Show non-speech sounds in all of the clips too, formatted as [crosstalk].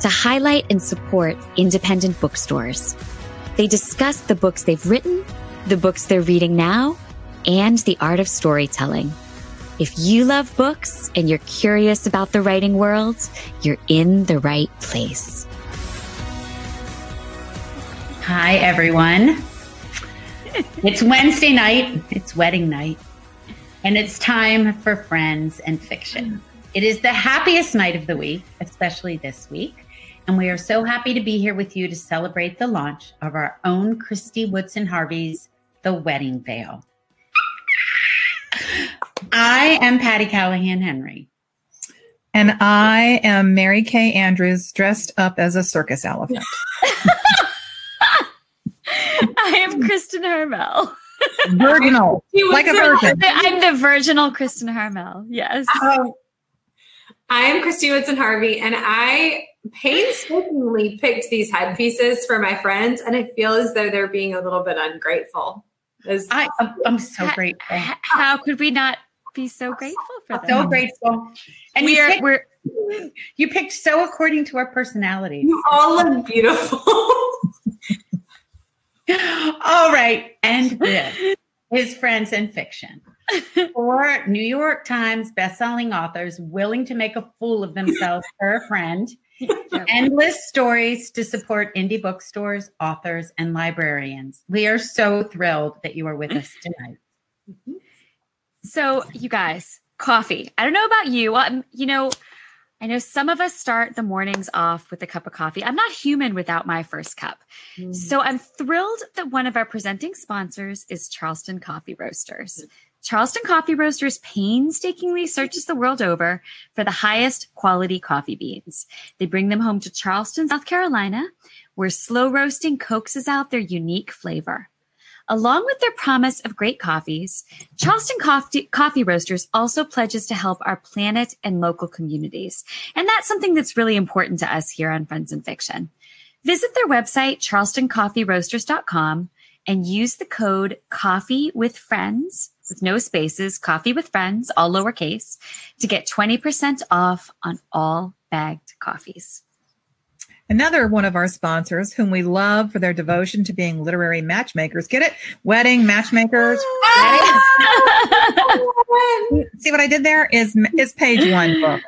to highlight and support independent bookstores. They discuss the books they've written, the books they're reading now, and the art of storytelling. If you love books and you're curious about the writing world, you're in the right place. Hi, everyone. it's Wednesday night, it's wedding night, and it's time for Friends and Fiction. It is the happiest night of the week, especially this week. And we are so happy to be here with you to celebrate the launch of our own Kristy Woodson Harvey's The Wedding Veil. I am Patti Callahan Henry. And I am Mary Kay Andrews dressed up as a circus elephant. [laughs] I am Kristin Harmel. Virginal. [laughs] like a virgin. I'm the virginal Kristin Harmel. Yes. Oh, I am Kristy Woodson Harvey, and I painstakingly picked these headpieces for my friends, and I feel as though they're being a little bit ungrateful. As- I, I'm so grateful. How could we not be so grateful for them? So grateful. And we you are, picked, we're you picked so according to our personalities. you all look beautiful. [laughs] All right. And this is Friends and Fiction. [laughs] Four New York Times bestselling authors willing to make a fool of themselves for a friend. Endless stories to support indie bookstores, authors, and librarians. We are so thrilled that you are with us tonight. So, you guys, coffee. I don't know about you. Um, you know, I know some of us start the mornings off with a cup of coffee. I'm not human without my first cup. So, I'm thrilled that one of our presenting sponsors is Charleston Coffee Roasters. Charleston Coffee Roasters painstakingly searches the world over for the highest quality coffee beans. They bring them home to Charleston, South Carolina, where slow roasting coaxes out their unique flavor. Along with their promise of great coffees, Charleston Coffee, Coffee Roasters also pledges to help our planet and local communities. And that's something that's really important to us here on Friends and Fiction. Visit their website, charlestoncoffeeroasters.com, and use the code coffee with friends with no spaces, coffee with friends, all lowercase, to get 20% off on all bagged coffees. Another one of our sponsors, whom we love for their devotion to being literary matchmakers. Get it? Wedding matchmakers. [laughs] See what I did there? Is is page one book.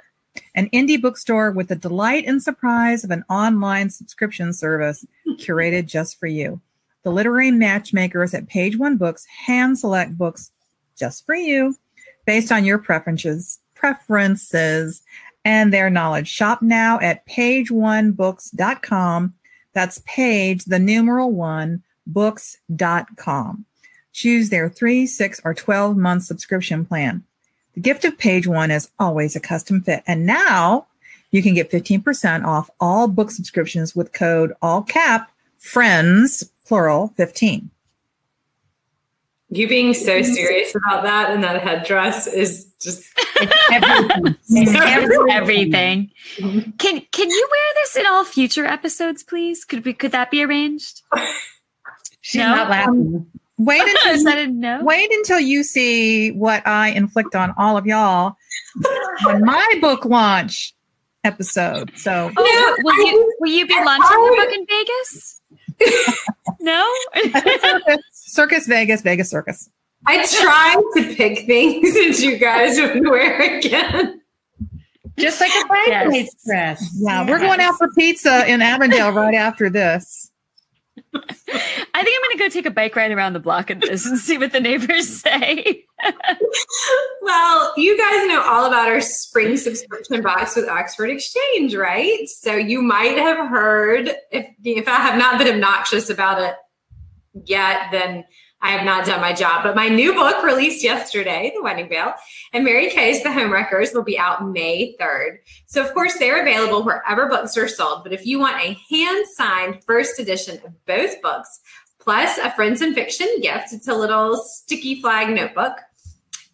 An indie bookstore with the delight and surprise of an online subscription service curated just for you. The literary matchmakers at Page One Books hand select books just for you based on your preferences, preferences and their knowledge. Shop now at pageonebooks.com. That's page, the numeral one, books.com. Choose their three, six, or 12 month subscription plan. The gift of page one is always a custom fit. And now you can get 15% off all book subscriptions with code all cap friends, plural 15. You being so mm-hmm. serious about that and that headdress is just Everything. It's [laughs] everything. Mm-hmm. Can can you wear this in all future episodes, please? Could we could that be arranged? [laughs] She's No? not laughing. Um, wait [laughs] Is until that a no? Wait until you see what I inflict on all of y'all on my book launch episode. So Oh, will you will you be launching the book in Vegas? [laughs] no. circus, [laughs] circus Vegas, Vegas Circus. I tried to pick things [laughs] that you guys would wear again. Just like a bridesmaid's dress. Yeah, we're going out for pizza in Avondale right after this. I think I'm gonna go take a bike ride around the block of this and [laughs] see what the neighbors say. Well, you guys know all about our spring subscription box with Oxford Exchange, right? So you might have heard if if I have not been obnoxious about it yet, then I have not done my job. But my new book released yesterday, The Wedding Veil, and Mary Kay's The Homewreckers will be out May 3rd. So, of course, they're available wherever books are sold. But if you want a hand signed first edition of both books, plus a Friends and Fiction gift, it's a little sticky flag notebook.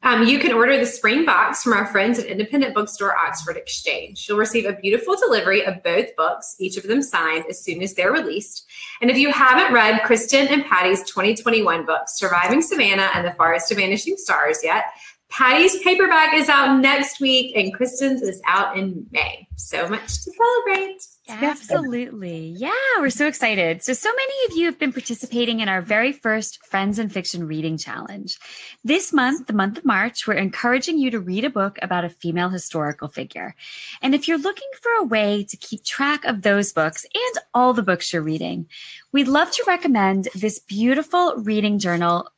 Um, you can order the spring box from our friends at Independent Bookstore Oxford Exchange. You'll receive a beautiful delivery of both books, each of them signed as soon as they're released. And if you haven't read Kristin and Patti's 2021 book, Surviving Savannah and the Forest of Vanishing Stars yet, Patti's paperback is out next week and Kristin's is out in May. So much to celebrate. Absolutely. Yeah, we're so excited. So, so many of you have been participating in our very first Friends and Fiction Reading Challenge. This month, the month of March, we're encouraging you to read a book about a female historical figure. And if you're looking for a way to keep track of those books and all the books you're reading, we'd love to recommend this beautiful reading journal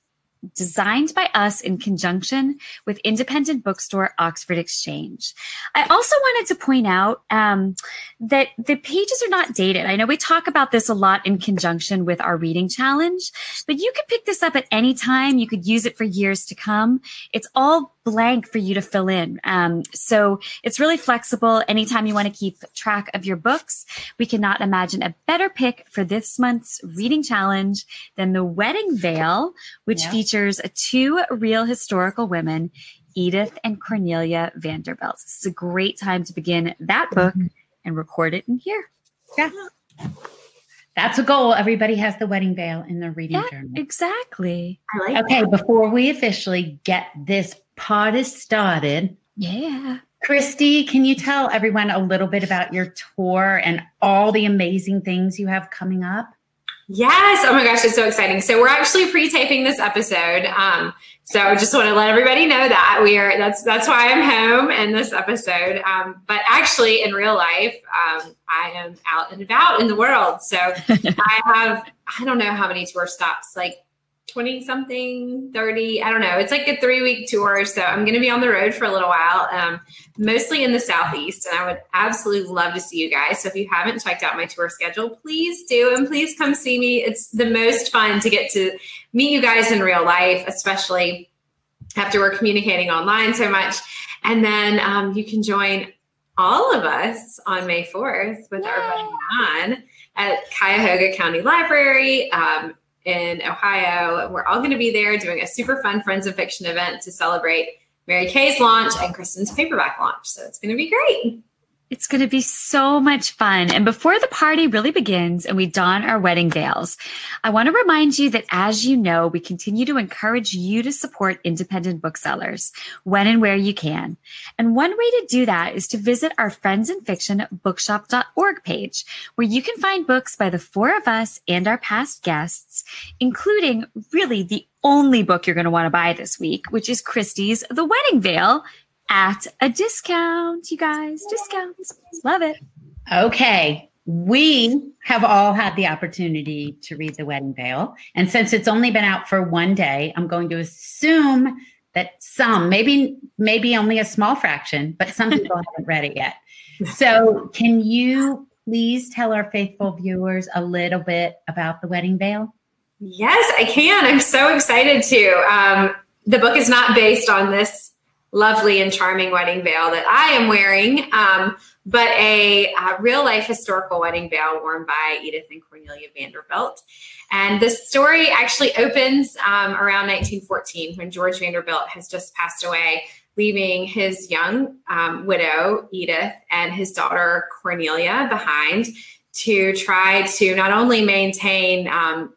designed by us in conjunction with independent bookstore Oxford Exchange. I also wanted to point out um, that the pages are not dated. I know we talk about this a lot in conjunction with our reading challenge, but you could pick this up at any time. You could use it for years to come. It's all blank for you to fill in. Um, so it's really flexible. Anytime you want to keep track of your books, we cannot imagine a better pick for this month's reading challenge than The Wedding Veil, which yeah. features two real historical women, Edith and Cornelia Vanderbilt. It's a great time to begin that book mm-hmm. and record it in here. Yeah. That's a goal. Everybody has the wedding veil in their reading yeah, journal. Exactly. Like okay, that. before we officially get this pod started. Yeah. Kristy, can you tell everyone a little bit about your tour and all the amazing things you have coming up? Yes. Oh my gosh, it's so exciting. So we're actually pre-taping this episode. Um, so I just want to let everybody know that we are that's that's why I'm home in this episode. Um, but actually in real life, um, I am out and about in the world. So [laughs] I have I don't know how many tour stops, like 20 something, 30. I don't know. It's like a three week tour. So I'm going to be on the road for a little while, um, mostly in the Southeast. And I would absolutely love to see you guys. So if you haven't checked out my tour schedule, please do. And please come see me. It's the most fun to get to meet you guys in real life, especially after we're communicating online so much. And then um, you can join all of us on May 4th with Yay. our buddy on at Cuyahoga County Library. Um, in Ohio. We're all going to be there doing a super fun Friends and Fiction event to celebrate Mary Kay's launch and Kristin's paperback launch. So it's going to be great. It's going to be so much fun. And before the party really begins and we don our wedding veils, I want to remind you that as you know, we continue to encourage you to support independent booksellers when and where you can. And one way to do that is to visit our Friends and Fiction bookshop.org page, where you can find books by the four of us and our past guests, including really the only book you're going to want to buy this week, which is Kristy's The Wedding Veil at a discount, you guys. Discounts. Love it. Okay. We have all had the opportunity to read The Wedding Veil. And since it's only been out for one day, I'm going to assume that some, maybe, maybe only a small fraction, but some [laughs] people haven't read it yet. So can you please tell our faithful viewers a little bit about The Wedding Veil? Yes, I can. I'm so excited to. Um, the book is not based on this lovely and charming wedding veil that I am wearing, um, but a, a, real life historical wedding veil worn by Edith and Cornelia Vanderbilt. And this story actually opens um, around 1914 when George Vanderbilt has just passed away, leaving his young um, widow, Edith, and his daughter, Cornelia, behind to try to not only maintain um,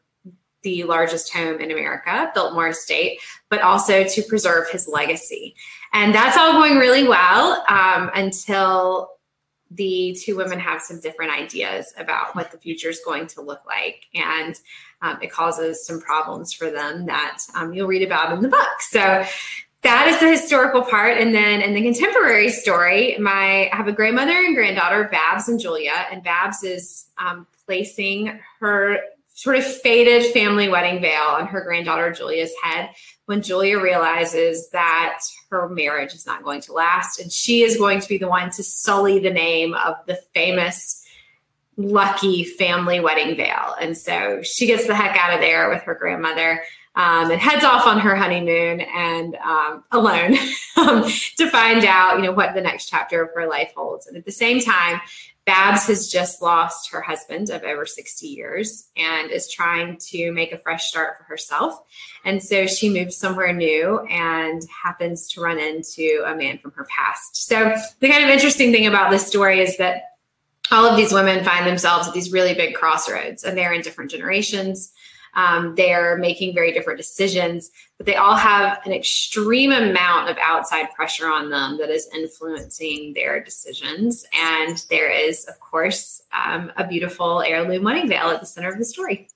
the largest home in America, Biltmore Estate, but also to preserve his legacy. And that's all going really well um, until the two women have some different ideas about what the future is going to look like. And um, it causes some problems for them that um, you'll read about in the book. So that is the historical part. And then in the contemporary story, my I have a grandmother and granddaughter, Babs and Julia, and Babs is um, placing her sort of faded family wedding veil on her granddaughter Julia's head when Julia realizes that her marriage is not going to last and she is going to be the one to sully the name of the famous lucky family wedding veil. And so she gets the heck out of there with her grandmother. um, and heads off on her honeymoon and um, alone [laughs] um, to find out, you know, what the next chapter of her life holds. And at the same time, Babs has just lost her husband of over 60 years and is trying to make a fresh start for herself. And so she moves somewhere new and happens to run into a man from her past. So, the kind of interesting thing about this story is that all of these women find themselves at these really big crossroads and they're in different generations. Um, they're making very different decisions, but they all have an extreme amount of outside pressure on them that is influencing their decisions. And there is, of course, um, a beautiful heirloom wedding veil at the center of the story.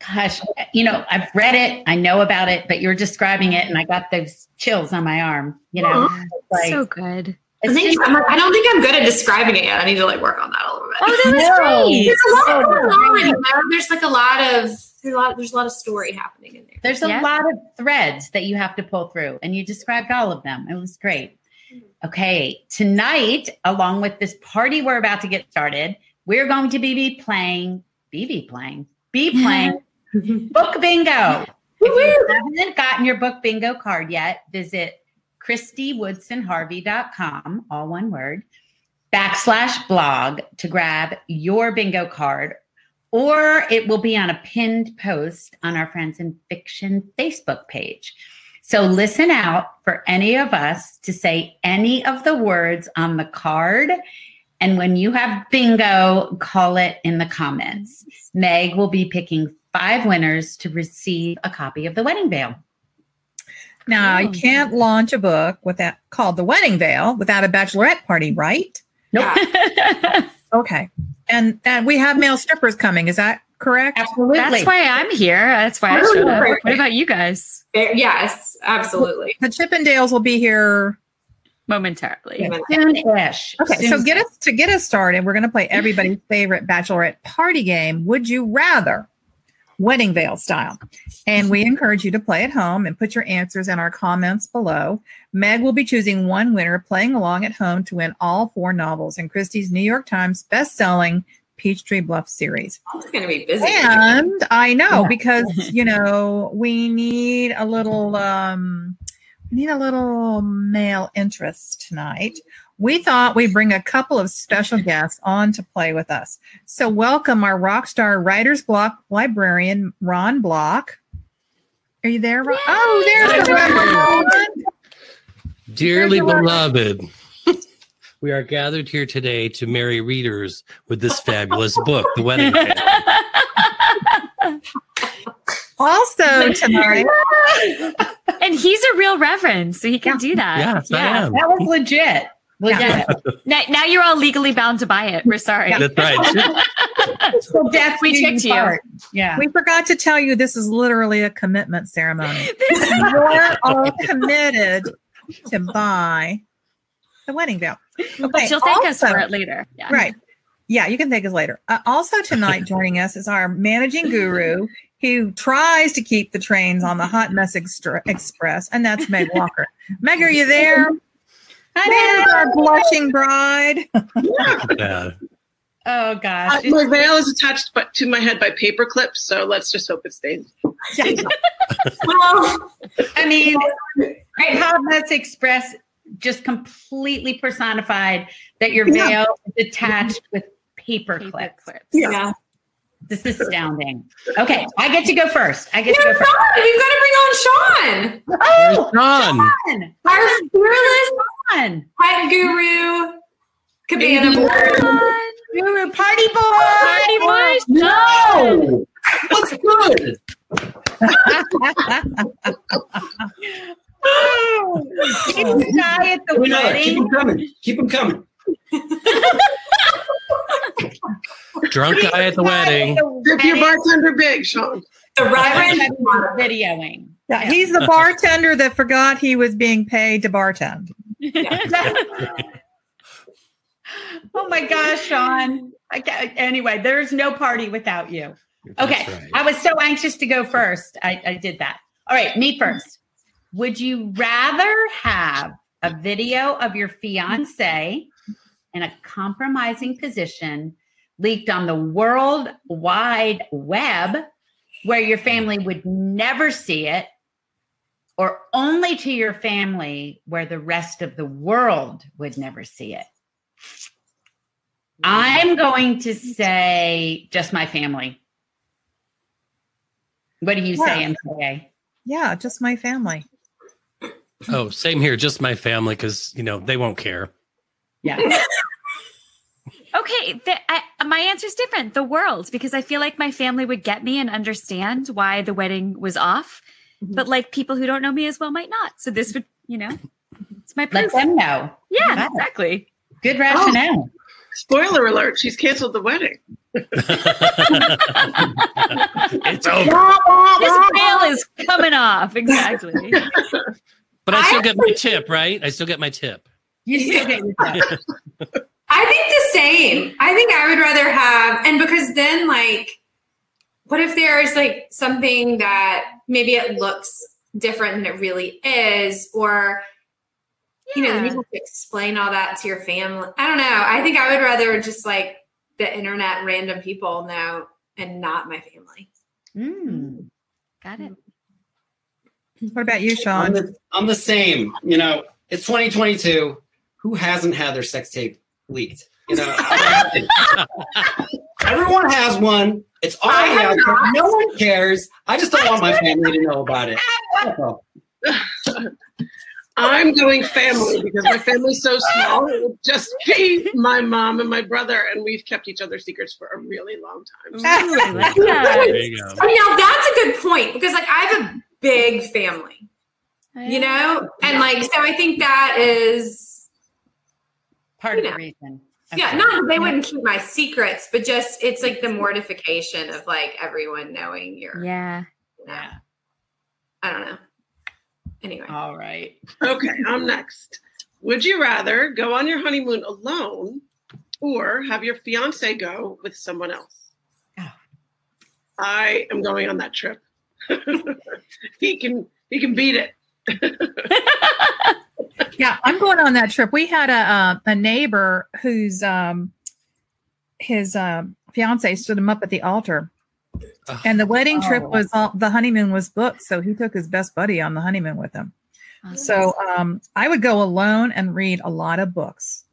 Gosh, you know, I've read it, I know about it, but you're describing it, and I got those chills on my arm. You know, like, so good. I, think, just, I don't think I'm good at describing it yet. I need to like work on that a little bit. Oh, that was no. great. There's a lot going on. You know? There's like a lot of there's a lot there's a lot of story happening in there. There's a yeah. lot of threads that you have to pull through, and you described all of them. It was great. Mm-hmm. Okay, tonight, along with this party we're about to get started, we're going to be playing, be playing, be [laughs] playing book bingo. If you haven't gotten your book bingo card yet, visit KristyWoodsonHarvey.com, all one word, backslash blog to grab your bingo card, or it will be on a pinned post on our Friends and Fiction Facebook page. So listen out for any of us to say any of the words on the card. And when you have bingo, call it in the comments. Meg will be picking five winners to receive a copy of The Wedding Veil. Now, you oh. can't launch a book without called The Wedding Veil without a bachelorette party, right? Nope. [laughs] okay. And and we have male strippers coming. Is that correct? Absolutely. That's why I'm here. That's why I oh, showed up. What about you guys? Yes, absolutely. The Chippendales will be here momentarily. Soon-ish. Okay, Soon so get us to get us started. We're going to play everybody's favorite bachelorette party game. Would you rather? Wedding veil style. And we encourage you to play at home and put your answers in our comments below. Meg will be choosing one winner playing along at home to win all four novels in Kristy's New York Times best-selling Peachtree Bluff series. It's going to be busy. And I know because, [laughs] you know, we need a little um we need a little male interest tonight we thought we'd bring a couple of special guests on to play with us. So, welcome our rock star writer's block librarian, Ron Block. Are you there, Ron? Oh, there's the Ron. Dearly beloved, we are gathered here today to marry readers with this fabulous book, The Wedding [laughs] also tonight. [laughs] and he's a real reverend, so he can do that. Yes, yeah, that was legit. Well, yeah. [laughs] now, now, you're all legally bound to buy it. We're sorry. That's right. [laughs] so that's we tricked you. Yeah. We forgot to tell you this is literally a commitment ceremony. [laughs] you're all committed to buy the wedding veil. Okay. But she'll thank also, us for it later. Yeah. Right. Yeah, you can thank us later. Uh, also tonight joining us is our managing guru who tries to keep the trains on the hot mess extra- express, and that's Meg Walker. Meg, are you there? There's our blushing bride. [laughs] yeah. Oh gosh. Uh, my veil is attached but to my head by paper clips, so let's just hope it stays. [laughs] well, I mean, how Let's Express just completely personified that your veil yeah. is attached with paper, paper clips. clips. Yeah. This is astounding. Okay, I get to go first. I get You're to go first. You've got to bring on Shaun. Oh, Shaun. Shaun. Our fearless Shaun. Pet guru. Cabana Guru party boy. Party boy. No. What's good? [laughs] keep the guy at the wedding. Keep them coming. Keep them coming. [laughs] Drunk guy at the wedding. If your bartender big, Shaun. The Reverend [laughs] videoing. Yeah, he's the bartender that forgot he was being paid to bartend. [laughs] oh my gosh, Shaun. anyway, there's no party without you. Okay. Right. I was so anxious to go first. I, I did that. All right, me first. Would you rather have a video of your fiance in a compromising position leaked on the World Wide Web where your family would never see it, or only to your family where the rest of the world would never see it? I'm going to say just my family. What do you say, MKA? Yeah, just my family. Oh, same here. Just my family, because you know they won't care. Yeah. [laughs] Okay, the, I, my answer is different. The world, because I feel like my family would get me and understand why the wedding was off, Mm-hmm. but like people who don't know me as well might not. So this would, you know, it's my Let proof. them know. Yeah, Got exactly. Good rationale. Spoiler alert, she's canceled the wedding. [laughs] it's over. This veil is coming off. Exactly. But I still get my tip, right? I still get my tip. You still get your stuff. [laughs] I think the same. I think I would rather have, and because then, like, what if there's like something that maybe it looks different than it really is, or you know, you have to explain all that to your family. I don't know. I think I would rather just like the internet random people know and not my family. Mm. Got it. What about you, I'm Shaun? the, I'm the same. You know, it's 2022. Who hasn't had their sex tape leaked? You know, [laughs] everyone has one. It's all I have out there. not. No one cares. I just don't want my family to know about it. [sighs] I'm doing family because my family's so small. It would just be my mom and my brother, and we've kept each other's secrets for a really long time. Ooh, like [laughs] There you go. I mean, now that's a good point because like I have a big family, you know, and like so I think that is Part of You the know. reason. yeah, Okay. not they wouldn't keep my secrets, but just it's like the mortification of like everyone knowing you're. Yeah. you know, Yeah. I don't know. Anyway, All right. Okay, I'm next. Would you rather go on your honeymoon alone or have your fiance go with someone else? Oh. I am going on that trip. [laughs] he can he can beat it. Yeah, I'm going on that trip. We had a uh, a neighbor whose um his um fiance stood him up at the altar, and the wedding trip Oh. was all, the honeymoon was booked, so he took his best buddy on the honeymoon with him. So um, I would go alone and read a lot of books,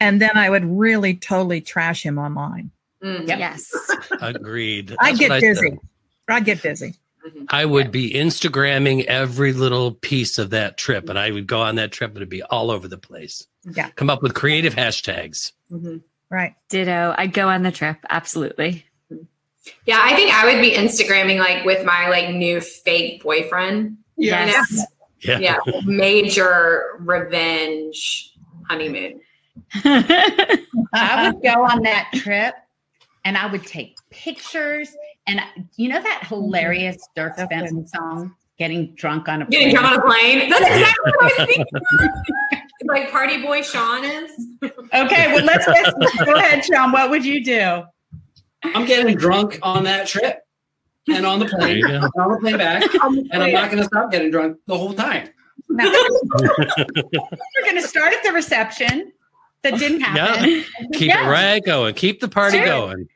and then I would really totally trash him online. Mm. Yep. Yes. [laughs] Agreed. I That's get what busy. said. I'd get busy. I would be Instagramming every little piece of that trip, and I would go on that trip and it'd be all over the place. Yeah. Come up with creative hashtags. Mhm. Right. Ditto. I'd go on the trip. Absolutely. Yeah, I think I would be Instagramming like with my like new fake boyfriend. Yeah. Yes. Yeah. Yeah, major revenge honeymoon. [laughs] I would go on that trip and I would take pictures. And I- you know that mm-hmm. hilarious Dierks That's Bentley song, Getting Drunk on a Plane." Getting drunk on a plane. That's exactly what I was thinking. [laughs] like party boy Shaun is. Okay, well, let's, let's go ahead, Shaun. What would you do? I'm getting drunk on that trip and on the plane, you and on the plane back, [laughs] and I'm not going to stop getting drunk the whole time. Now, we're going to start at the reception. That didn't happen. Yeah. Keep Yeah. it right going. Keep the party Sure. going.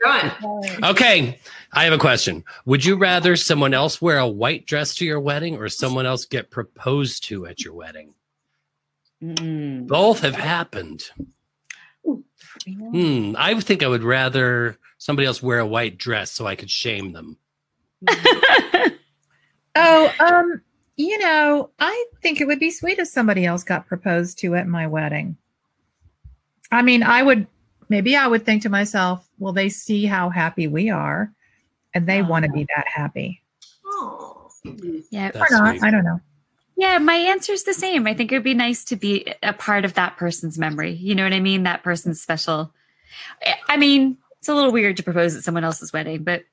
Okay. I have a question. Would you rather someone else wear a white dress to your wedding or someone else get proposed to at your wedding? Mm. Both have happened. Hmm. I think I would rather somebody else wear a white dress so I could shame them. [laughs] Oh, um, you know, I think it would be sweet if somebody else got proposed to at my wedding. I mean, I would maybe I would think to myself, well, they see how happy we are and they want to oh. be that happy. Oh. yeah. Or not. sweet. I don't know. Yeah, my answer is the same. I think it would be nice to be a part of that person's memory. You know what I mean? That person's special. I- I mean, it's a little weird to propose at someone else's wedding, but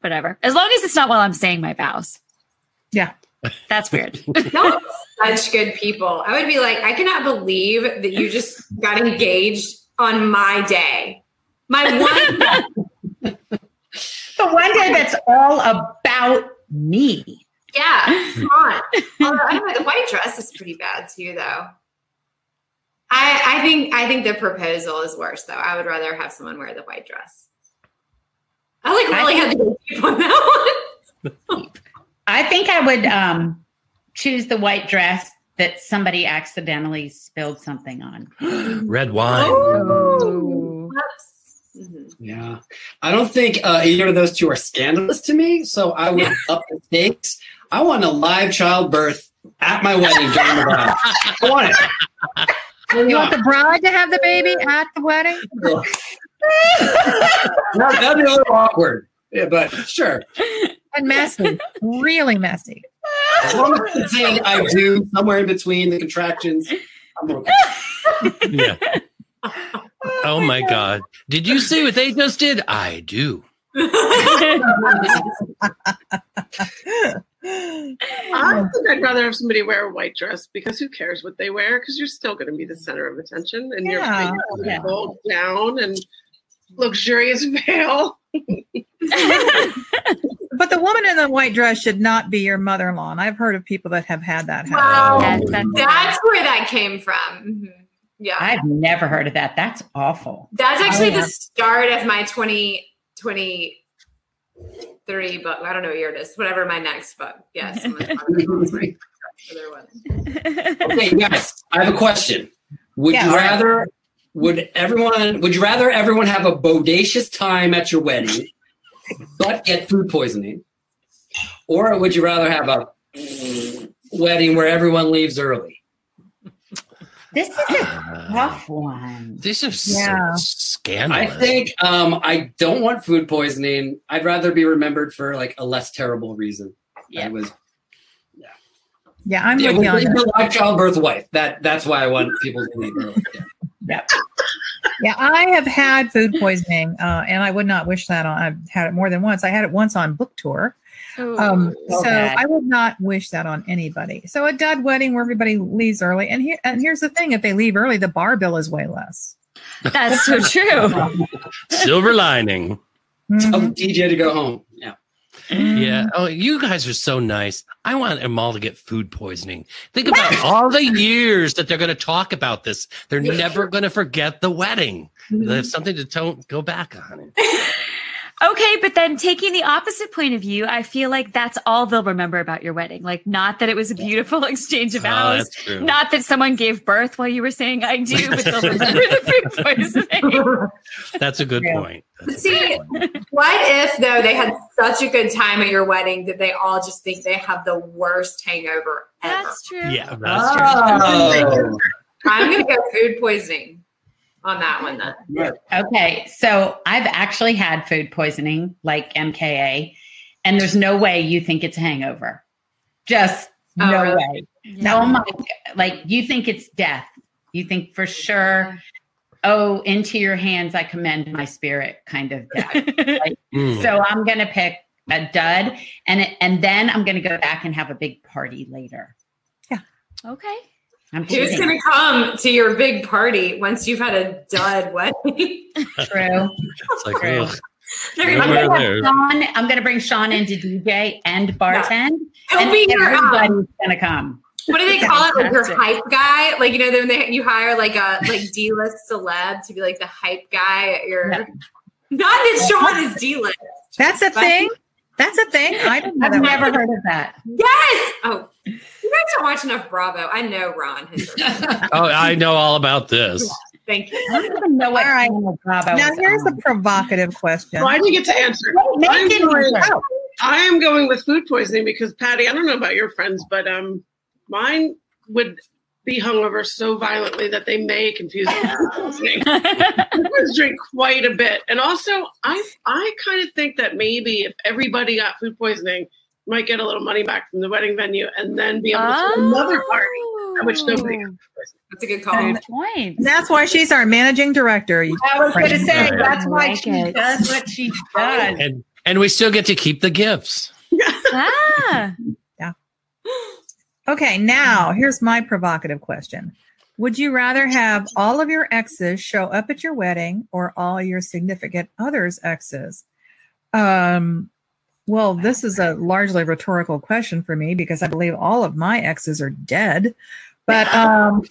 whatever. As long as it's not while I'm saying my vows. Yeah. That's weird. [laughs] [laughs] Y'all are such good people. I would be like, I cannot believe that you just got engaged on my day. My one [laughs] The one day that's all about me. Yeah, [laughs] come on. Although, I don't know, the white dress is pretty bad too, though. I I think I think the proposal is worse though. I would rather have someone wear the white dress. I like I really had to go deep on that one. I think I would um, choose the white dress that somebody accidentally spilled something on. [gasps] Red wine. Ooh. Mhm. Yeah. I don't think uh, either of those two are scandalous to me, so I would up the stakes. I want a live childbirth at my wedding during the vow. I want it. You want the bride to have the baby at the wedding? [laughs] That- That'd be a little awkward. Yeah, but sure. And messy, really messy. As long as it's saying I do somewhere in between the contractions, I'm okay. Yeah. [laughs] Oh my God. Did you see what they just did? I do. I think I'd rather have somebody wear a white dress because who cares what they wear? Because you're still going to be the center of attention, and Yeah. you're Yeah. gold down and luxurious veil. [laughs] But the woman in the white dress should not be your mother-in-law. And I've heard of people that have had that happen. Wow. Yes, that's- That's where that came from. Mhm. Yeah. I've never heard of that. That's awful. That's actually yeah. the start of my 2023 book. I don't know what year it is. Whatever my next book. Yes. someone's probably right for their wedding. Okay, guys, I have a question. Would Yeah, you all right. rather would everyone would you rather everyone have a bodacious time at your wedding but get food poisoning? Or would you rather have a wedding where everyone leaves early? This is a tough one. This is Yeah. so I think um, I don't want food poisoning. I'd rather be remembered for like a less terrible reason. Yeah. I was Yeah, yeah I'm yeah, with you on that. childbirth wife. That that's why I want people to leave early. [laughs] Yeah. Yeah, I have had food poisoning, uh, and I would not wish that on. I've had it more than once. I had it once on book tour. Um, So so. I would not wish that on anybody. So a dud wedding where everybody leaves early, and here and here's the thing: if they leave early, the bar bill is way less. That's so [laughs] true. Silver lining. Mhm. Tell DJ to go home. Yeah. Yeah. Oh, you guys are so nice. I want them all to get food poisoning. Think about all the years that they're going to talk about this. They're never going to forget the wedding. They have something to to- go back on. [laughs] Okay, but then taking the opposite point of view, I feel like that's all they'll remember about your wedding. Like, not that it was a beautiful [laughs] exchange of Oh, vows, that's true. not that someone gave birth while you were saying I do, but they'll remember the food [laughs] poisoning. That's a good Yeah. point. That's a good See, point. what if though they had such a good time at your wedding that they all just think they have the worst hangover ever? That's true. Yeah, that's true. Oh. I'm gonna go food poisoning on that one then. Right. Okay, so I've actually had food poisoning, like MKA, and there's no way you think it's a hangover. Just Oh, no really? way. Yeah. Oh my! Like you think it's death. You think for sure. Oh, into your hands I commend my spirit, kind of death. [laughs] Mm. so I'm gonna pick a dud, and and then I'm gonna go back and have a big party later. Yeah. Okay. I'm Who's kidding. gonna come to your big party once you've had a dud wedding? [laughs] True. It's like, True. ugh. I'm gonna Where gonna, there? have Shaun, I'm gonna bring Shaun into DJ and bartend, He'll and be your um, everybody's gonna come. what do they call it? Like your hype guy? Like you know, when they you hire like a like D list celeb to be like the hype guy at your. Yeah. Not that Shaun is D list. That's a thing. That's a thing. I didn't know I've never heard of that. Yes. Oh, you guys don't watch enough Bravo. I know Ron. Has [laughs] Oh, I know all about this. Thank you. I don't even know what All right. Bravo Now is here's a provocative question. Well, I didn't get to answer. Wait, I'm going- answer. I am going with food poisoning because Patti, I don't know about your friends, but um, mine would be hungover so violently that they may confuse it with food poisoning. [laughs] I drink quite a bit, and also I I kind of think that maybe if everybody got food poisoning, you might get a little money back from the wedding venue, and then be able to throw another party at which nobody. got That's a good call. Good point. And that's why she's our managing director. I was going to say Right. that's why Like she it. does what she does. And and we still get to keep the gifts. Ah, [laughs] Yeah. Okay, now here's my provocative question. Would you rather have all of your exes show up at your wedding or all your significant others' exes? Um, well, this is a largely rhetorical question for me because I believe all of my exes are dead. But [laughs] um,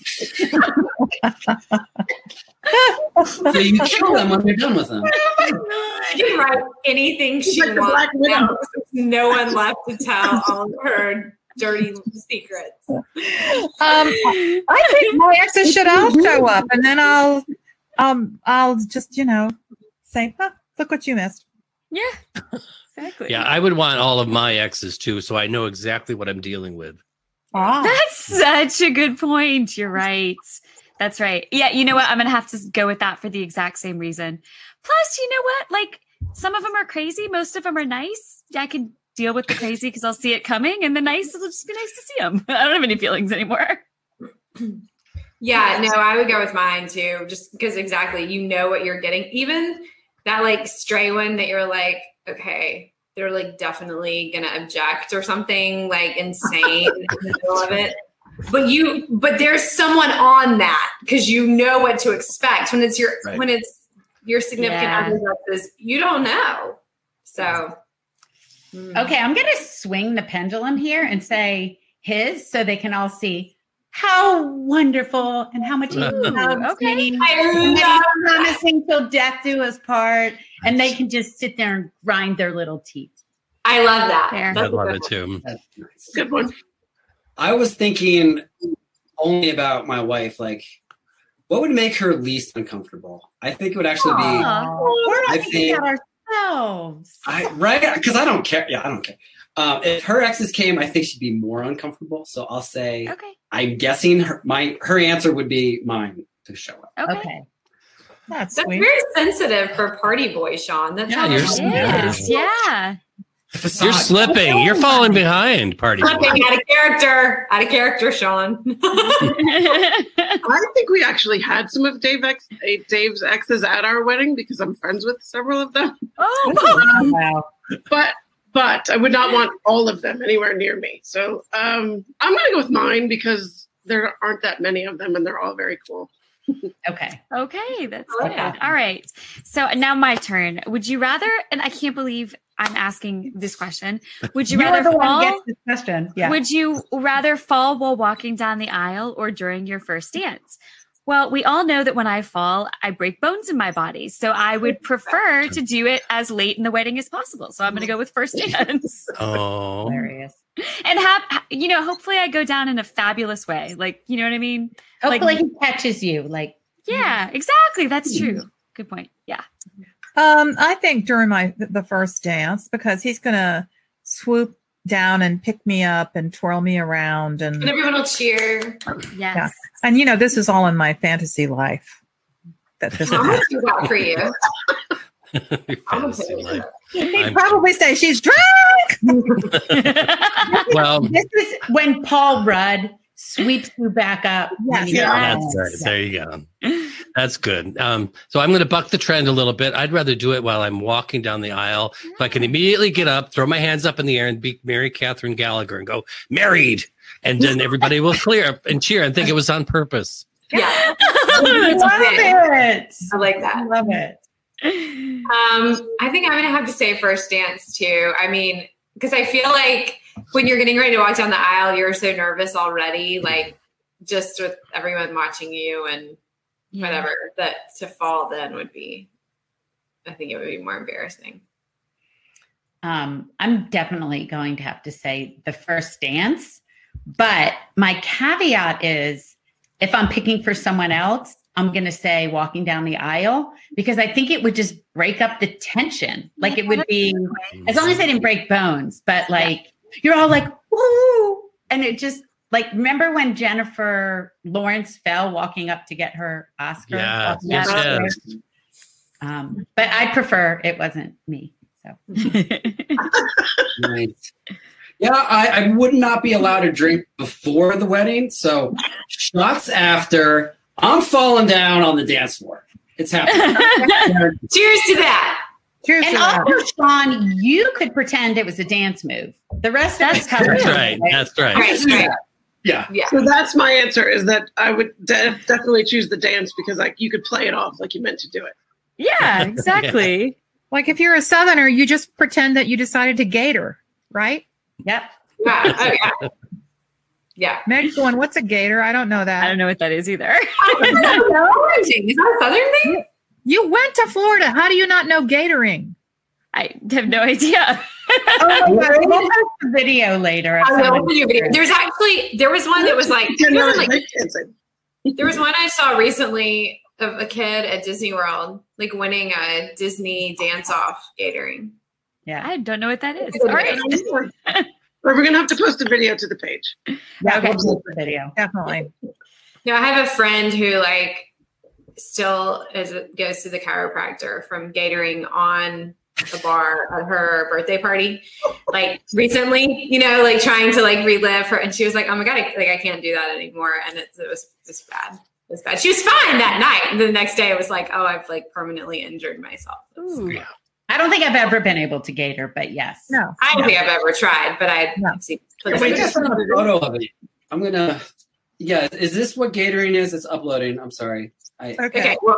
So you kill them when you're done with them. She can write anything she like the wants. Black now. No one left to tell all of her dirty secrets. um, I think my exes should all show up, and then I'll, um, I'll just you know say, huh, "Look what you missed." Yeah. Exactly. Yeah, I would want all of my exes too, so I know exactly what I'm dealing with. Ah, That's such a good point. You're right. That's right. Yeah, you know what? I'm gonna have to go with that for the exact same reason. Plus, you know what? Like some of them are crazy, most of them are nice. Yeah, I can deal with the crazy because I'll see it coming, and the nice will just be nice to see them. [laughs] I don't have any feelings anymore. [clears throat] Yeah, no, I would go with mine too, just because exactly you know what you're getting. Even that like stray one that you're like, okay, they're like definitely gonna object or something like insane in the middle of it. But you, but there's someone on that because you know what to expect when it's your Right. when it's your significant Yeah. other's exes, You don't know, so. mm. Okay, I'm going to swing the pendulum here and say his so they can all see how wonderful and how much he loves okay. me. I And that love he's promising till death do us part. And they can just sit there and grind their little teeth. I love that. Fair. I love it too. That's nice. Good one. I was thinking only about my wife. Like, what would make her least uncomfortable? I think it would actually be We're I not thinking think- about ourselves. I right because I don't care. Yeah, I don't care. Um, if her exes came, I think she'd be more uncomfortable. So I'll say Okay. I'm guessing her my her answer would be mine to show up. Okay. Okay. that's That's sweet. very sensitive for party boy, Shaun. That's Yeah, not you're what It it slipping. is. Yeah. You're slipping. You're falling behind, party boy. Slipping out of character. Out of character, Shaun. [laughs] I think we actually had some of Dave ex, eh, Dave's exes at our wedding because I'm friends with several of them. oh, [laughs] Wow. But but I would not want all of them anywhere near me. So um, I'm going to go with mine because there aren't that many of them, and they're all very cool. Okay. okay. That's good. that. All right. So now my turn. Would you rather, and I can't believe I'm asking this question, would you You're rather the fall? gets this question. Yeah. Would you rather fall while walking down the aisle or during your first dance? Well, we all know that when I fall, I break bones in my body. So I would [laughs] prefer to do it as late in the wedding as possible. So I'm going to go with first [laughs] dance [laughs] Oh, Hilarious. and have, you know, hopefully I go down in a fabulous way. Like, you know what I mean? Like- Hopefully he catches you. Like, Yeah, exactly. That's true. Good point. Yeah. Um, I think during my the first dance because he's gonna swoop down and pick me up and twirl me around and And everyone will cheer. Yes. and you know this is all in my fantasy life. That this I'm would gonna do that for you. Your [laughs] I'm gonna fantasy life. He'd probably say she's drunk. [laughs] [laughs] Well, this is when Paul Rudd sweeps you back up. Yes. Yeah. down. That's right. There you go. That's good. Um, so I'm going to buck the trend a little bit. I'd rather do it while I'm walking down the aisle, so I can immediately get up, throw my hands up in the air, and be Mary Catherine Gallagher and go married, and then everybody will clear up and cheer and think it was on purpose. Yeah, [laughs] That's Love it. I like that. I love it. Um, I think I'm gonna have to say first dance too. I mean, because I feel like when you're getting ready to walk down the aisle, you're so nervous already, like just with everyone watching you and whatever. That to fall then would be, I think it would be more embarrassing. Um, I'm definitely going to have to say the first dance, but my caveat is if I'm picking for someone else, I'm going to say walking down the aisle because I think it would just break up the tension. Like it would be, as long as I didn't break bones, but like you're all like, woo. And it just like, remember when Jennifer Lawrence fell walking up to get her Oscar? Yeah, yes, up yes. Um, but I prefer it wasn't me. So [laughs] Nice. Yeah, I, I would not be allowed to drink before the wedding. So shots after, I'm falling down on the dance floor. It's happening. [laughs] Cheers to that. Cheers And to that. also, Shaun, you could pretend it was a dance move. The rest of us That's covered. That's right. That's right. Right, right. yeah. Yeah. So that's my answer. Is that I would de- definitely choose the dance because like you could play it off like you meant to do it. yeah, [laughs] exactly. Like if you're a southerner, you just pretend that you decided to gator, right? Yep. Yeah. Oh [laughs] yeah. Yeah. Meg's going, what's a gator? I don't know that. I don't know what that is either. [laughs] Is that a southern thing? You went to Florida. How do you not know gatoring? I have no idea. [laughs] Oh, my We'll post a video later. I will someone- send you a video. There's actually there was one that was like, there was like there was one I saw recently of a kid at Disney World like winning a Disney dance off gatoring. Yeah. I don't know what that is. All All right. [laughs] Or we're gonna have to post a video to the page. Yeah, Okay. we'll post the video. Definitely. No, I have a friend who like still is it goes to the chiropractor from gatoring on the bar at her birthday party, like recently, you know, like trying to like relive her. And she was like, "Oh my god, I, like I can't do that anymore." And it, it was just bad. It was bad. She was fine that night. And the next day, it was like, "Oh, I've like permanently injured myself." Ooh. I don't think I've ever been able to gator, but yes. No. I don't think I've ever tried, but I No. see. Wait, Wait, just just a photo of it. I'm gonna. Yeah, is this what Gatoring is? It's uploading. I'm sorry. I, Okay. Okay, well,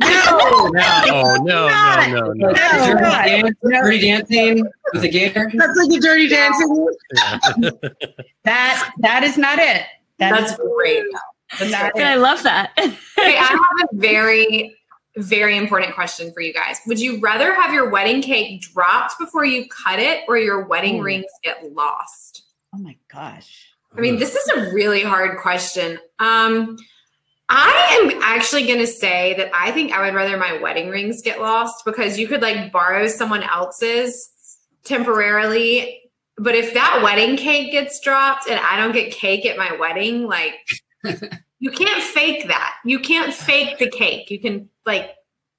No, no, [laughs] no, no, no, no. Like, No, dirty, God. dance, dirty dancing with a gator. That's like a dirty dancing. [laughs] That that is not it. That that's is great. That's not great. I love that. Okay, I have a [laughs] very, very important question for you guys. Would you rather have your wedding cake dropped before you cut it or your wedding Ooh. rings get lost? Oh my gosh. I mean, this is a really hard question. Um, I am actually going to say that I think I would rather my wedding rings get lost because you could like borrow someone else's temporarily. But if that wedding cake gets dropped and I don't get cake at my wedding, like [laughs] you can't fake that. You can't fake the cake. You can like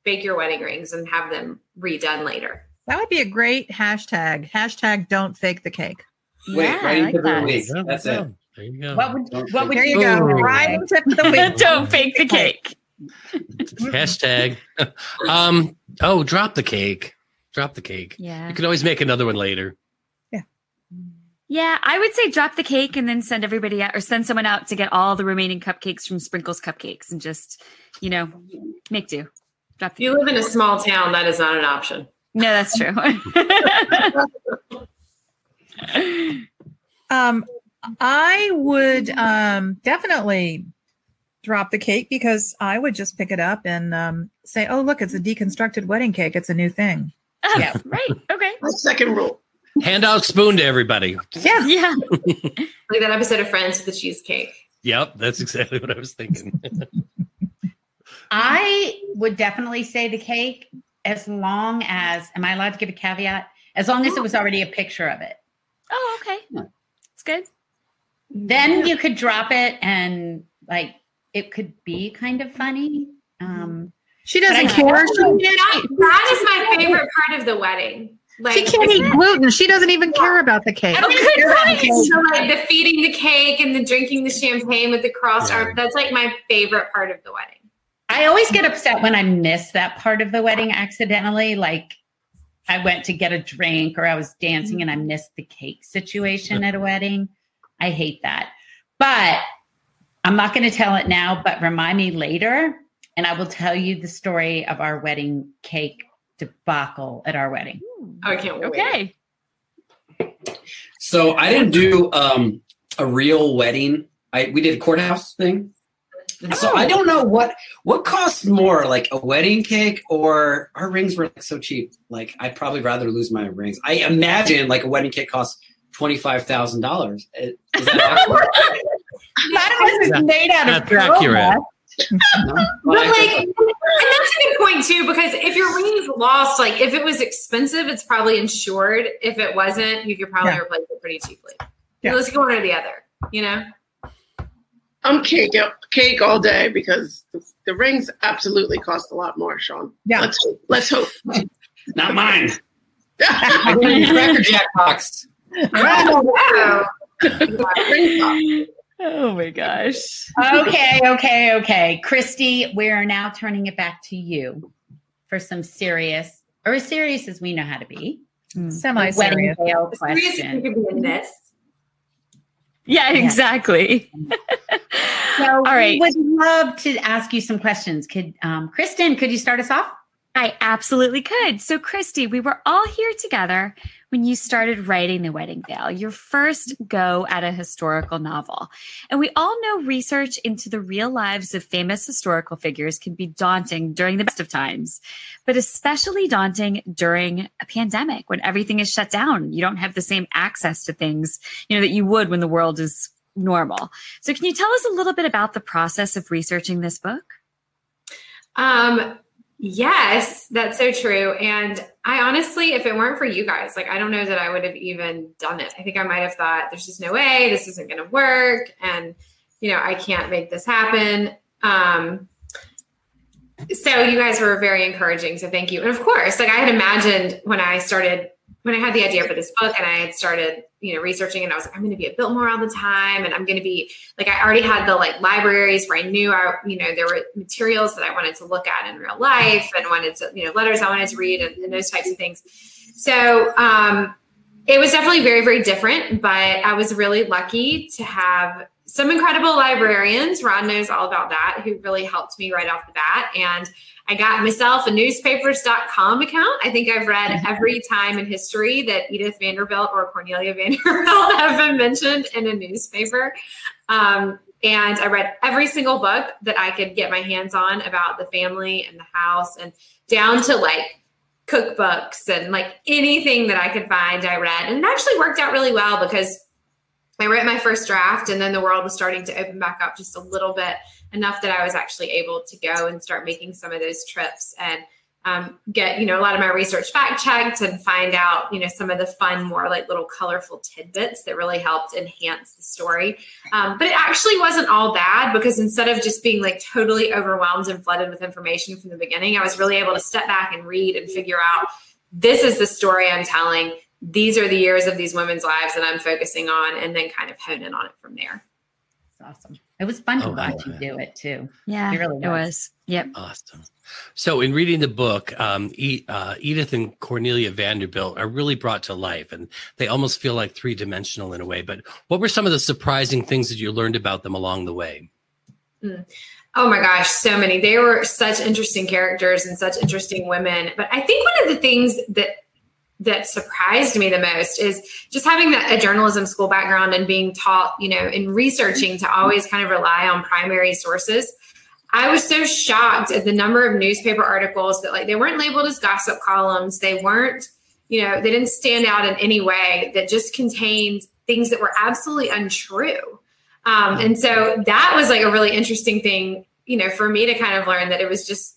bake your wedding rings and have them redone later. That would be a great hashtag. Hashtag don't fake the cake. Wait, yeah, right like into the that. week. That's yeah. it. There you go. What would Don't what would you you go. Ooh. Riding tip the week. [laughs] Don't fake the cake. [laughs] Hashtag. [laughs] um. Oh, drop the cake. Drop the cake. Yeah. You can always make another one later. Yeah, Yeah, I would say drop the cake and then send everybody out or send someone out to get all the remaining cupcakes from Sprinkles Cupcakes and just, you know, make do. Drop the you live in a small town, that is not an option. No, that's true. Um, I would um, definitely drop the cake because I would just pick it up and um, say, "Oh, look, it's a deconstructed wedding cake. It's a new thing." [laughs] Yeah. right. Okay. That's second rule. Hand out spoon to everybody. Yeah, Yeah. [laughs] Like that episode of Friends with the cheesecake. Yep, that's exactly what I was thinking. I would definitely say the cake as long as am I allowed to give a caveat? As long as it was already a picture of it. Oh, okay. It's good. Then you could drop it and like it could be kind of funny. Um she doesn't care. She, That, that is my favorite part of the wedding. Like, she can't eat gluten. She doesn't even care about the cake. Oh, good point. So like the feeding the cake and the drinking the champagne with the cross Yeah. arm. That's like my favorite part of the wedding. I always get upset when I miss that part of the wedding accidentally. Like I went to get a drink or I was dancing and I missed the cake situation at a wedding. I hate that. But I'm not going to tell it now, but remind me later. And I will tell you the story of our wedding cake debacle at our wedding. Oh, I can't wait. Okay. So I didn't do um, a real wedding. I we did a courthouse thing. So I don't know what what costs more, like a wedding cake or our rings were like so cheap. Like I'd probably rather lose my rings. I imagine like a wedding cake costs twenty five thousand dollars. That [laughs] accurate? That was made out of That's accurate. robot. No? But like, and that's a good point too, because if your ring's lost, like if it was expensive, it's probably insured. If it wasn't, you could probably Yeah. replace it pretty cheaply. Yeah. Let's go one or the other. You know, I'm cake cake all day because the, the rings absolutely cost a lot more, Shaun. Yeah. Let's hope. Let's hope. not mine. [laughs] I got a Cracker Jack box. Wow. Oh my gosh. okay, okay, okay. Kristy, we're now turning it back to you for some serious, or as serious as we know how to be. Semi Wedding serious. veil Serious, question. could be in this. Yeah, exactly. So All right. we would love to ask you some questions. Could um, Kristin, could you start us off? I absolutely could. So, Kristy, we were all here together when you started writing The Wedding Veil, your first go at a historical novel. And we all know research into the real lives of famous historical figures can be daunting during the best of times, but especially daunting during a pandemic when everything is shut down. You don't have the same access to things, you know, that you would when the world is normal. So, can you tell us a little bit about the process of researching this book? Um, Yes, that's so true. And I honestly, if it weren't for you guys, like I don't know that I would have even done it. I think I might have thought there's just no way this isn't going to work, and you know I can't make this happen. Um, so you guys were very encouraging. So thank you. And of course, like I had imagined when I started when I had the idea for this book and I had started, you know, researching and I was like, I'm going to be at Biltmore all the time. And I'm going to be like, I already had the like libraries where I knew I, you know, there were materials that I wanted to look at in real life and wanted to, you know, letters I wanted to read and, and those types of things. So, um, it was definitely very, very different, but I was really lucky to have some incredible librarians. Ron knows all about that, who really helped me right off the bat. And I got myself a newspapers.com account. I think I've read every [laughs] time in history that Edith Vanderbilt or Cornelia [laughs] Vanderbilt have been mentioned in a newspaper. Um, and I read every single book that I could get my hands on about the family and the house and down to like cookbooks and like anything that I could find, I read. And it actually worked out really well because I wrote my first draft and then the world was starting to open back up just a little bit enough that I was actually able to go and start making some of those trips and um, get you know a lot of my research fact checked and find out you know some of the fun more like little colorful tidbits that really helped enhance the story. Um, but it actually wasn't all bad because instead of just being like totally overwhelmed and flooded with information from the beginning i was really able to step back and read and figure out this is the story i'm telling these are the years of these women's lives that i'm focusing on and then kind of hone in on it from there That's awesome it was fun to oh, watch you do it too. Yeah, it, really was. it was. Yep. Awesome. So, in reading the book, um, e- uh, Edith and Cornelia Vanderbilt are really brought to life, and they almost feel like three dimensional in a way. But what were some of the surprising things that you learned about them along the way? Mm. Oh my gosh, so many. They were such interesting characters and such interesting women. But I think one of the things that that surprised me the most is just having that, a journalism school background and being taught, you know, in researching to always kind of rely on primary sources. I was so shocked at the number of newspaper articles that like they weren't labeled as gossip columns. They weren't, you know, they didn't stand out in any way that just contained things that were absolutely untrue. Um, and so that was like a really interesting thing, you know, for me to kind of learn that it was just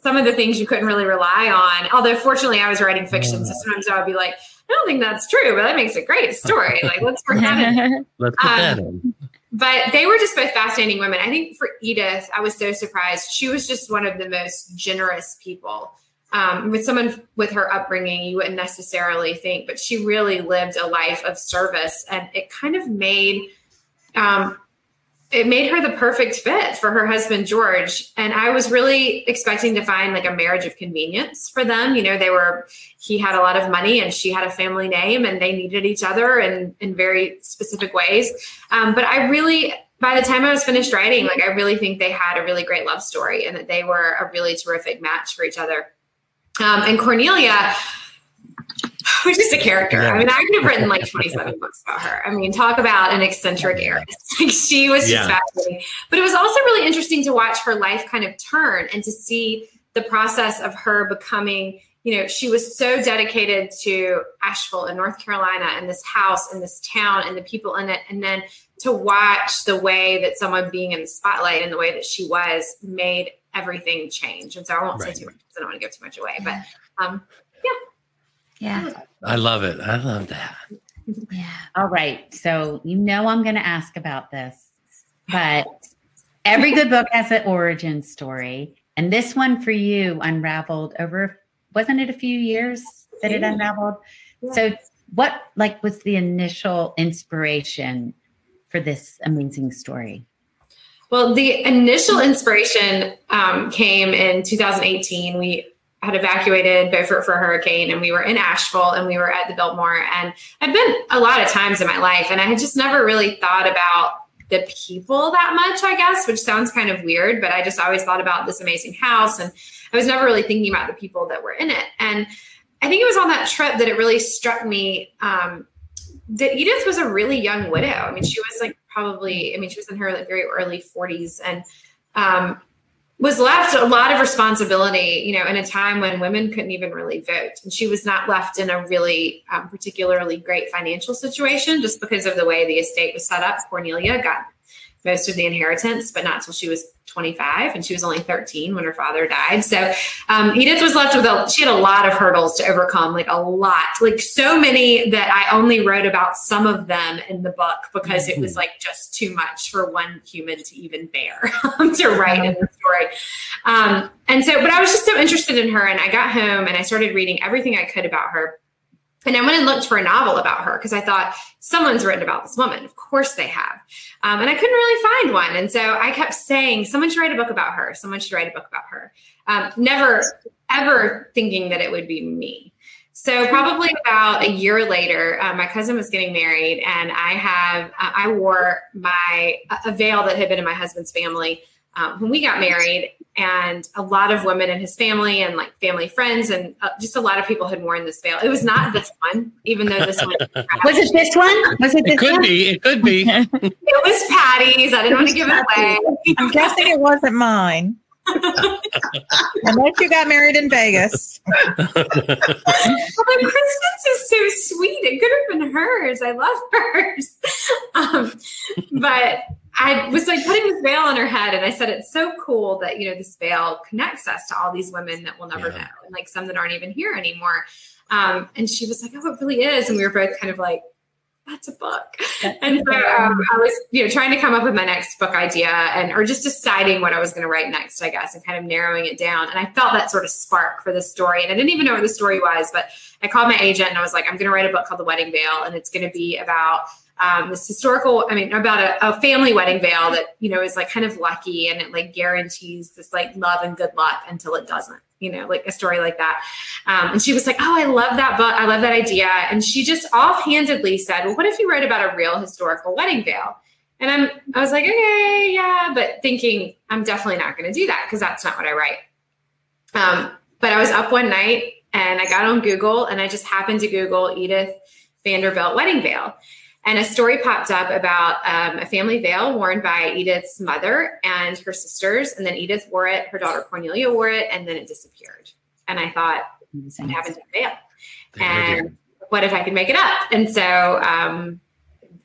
some of the things you couldn't really rely on. Although fortunately I was writing fiction, so sometimes I would be like, I don't think that's true, but that makes a great story. Like let's work that in. [laughs] Let's put um, that in. But they were just both fascinating women. I think for Edith, I was so surprised. She was just one of the most generous people. Um, with someone with her upbringing, you wouldn't necessarily think, but she really lived a life of service, and it kind of made um, it made her the perfect fit for her husband George. And I was really expecting to find like a marriage of convenience for them. You know, they were he had a lot of money and she had a family name and they needed each other in in very specific ways. Um, but I really by the time I was finished writing, like I really think they had a really great love story and that they were a really terrific match for each other. Um, and Cornelia, [laughs] Which is a character. Yeah. I mean, I could have written like 27 books about her. I mean, talk about an eccentric heiress. [laughs] Like she was just yeah. fascinating. But it was also really interesting to watch her life kind of turn and to see the process of her becoming, you know, she was so dedicated to Asheville in North Carolina and this house and this town and the people in it. And then to watch the way that someone being in the spotlight and the way that she was made everything change. And so I won't right. say too much because I don't want to give too much away. But um, yeah, yeah. I love it. I love that. Yeah. All right. So you know I'm going to ask about this, but every good book has an origin story. And this one for you unraveled over, wasn't it a few years that it unraveled? Yeah. So what like was the initial inspiration for this amazing story? Well, the initial inspiration um, came in 2018. We had evacuated Beaufort for a hurricane and we were in Asheville and we were at the Biltmore and I'd been a lot of times in my life and I had just never really thought about the people that much, I guess, which sounds kind of weird, but I just always thought about this amazing house and I was never really thinking about the people that were in it. And I think it was on that trip that it really struck me um, that Edith was a really young widow. I mean, she was like probably, I mean, she was in her like very early 40s and um, was left a lot of responsibility, you know, in a time when women couldn't even really vote. And she was not left in a really um, particularly great financial situation just because of the way the estate was set up. Cornelia got most of the inheritance, but not until she was 25, and she was only 13 when her father died. So um, Edith was left with a she had a lot of hurdles to overcome, like a lot, like so many that I only wrote about some of them in the book because it was mm-hmm. like just too much for one human to even bear [laughs] to write in the story. Um, and so, but I was just so interested in her, and I got home and I started reading everything I could about her and I went and looked for a novel about her because I thought someone's written about this woman. Of course they have. Um, and I couldn't really find one. And so I kept saying, someone should write a book about her. Someone should write a book about her. Um, never, ever thinking that it would be me. So probably about a year later, uh, my cousin was getting married, and I have uh, I wore my a veil that had been in my husband's family um, when we got married, and a lot of women in his family and like family friends and uh, just a lot of people had worn this veil. It was not this one, even though this one [laughs] was it. This one was it? This it could one? be. It could be. it was Patti's. I didn't want to give it away. I'm guessing it wasn't mine. [laughs] Unless you got married in Vegas. well, Kristin's is so sweet. It could have been hers. I love hers. [laughs] Um, but I was like putting this veil on her head, and I said, "It's so cool that you know this veil connects us to all these women that we'll never yeah. know, and like some that aren't even here anymore." Um, and she was like, "Oh, it really is," and we were both kind of like, "That's a book." [laughs] and so um, I was, you know, trying to come up with my next book idea, and or just deciding what I was going to write next, I guess, and kind of narrowing it down. And I felt that sort of spark for the story, and I didn't even know what the story was, but I called my agent and I was like, "I'm going to write a book called The Wedding Veil, and it's going to be about." Um, this historical, I mean, about a, a, family wedding veil that, you know, is like kind of lucky and it like guarantees this like love and good luck until it doesn't, you know, like a story like that. Um, and she was like, Oh, I love that book. I love that idea. And she just offhandedly said, Well, what if you wrote about a real historical wedding veil? And I'm, I was like, okay, yeah, but thinking I'm definitely not going to do that because that's not what I write. Um, but I was up one night and I got on Google and I just happened to Google Edith Vanderbilt wedding veil. And a story popped up about um, a family veil worn by Edith's mother and her sisters. And then Edith wore it, her daughter Cornelia wore it, and then it disappeared. And I thought, what happened to the veil? And what if I could make it up? And so um,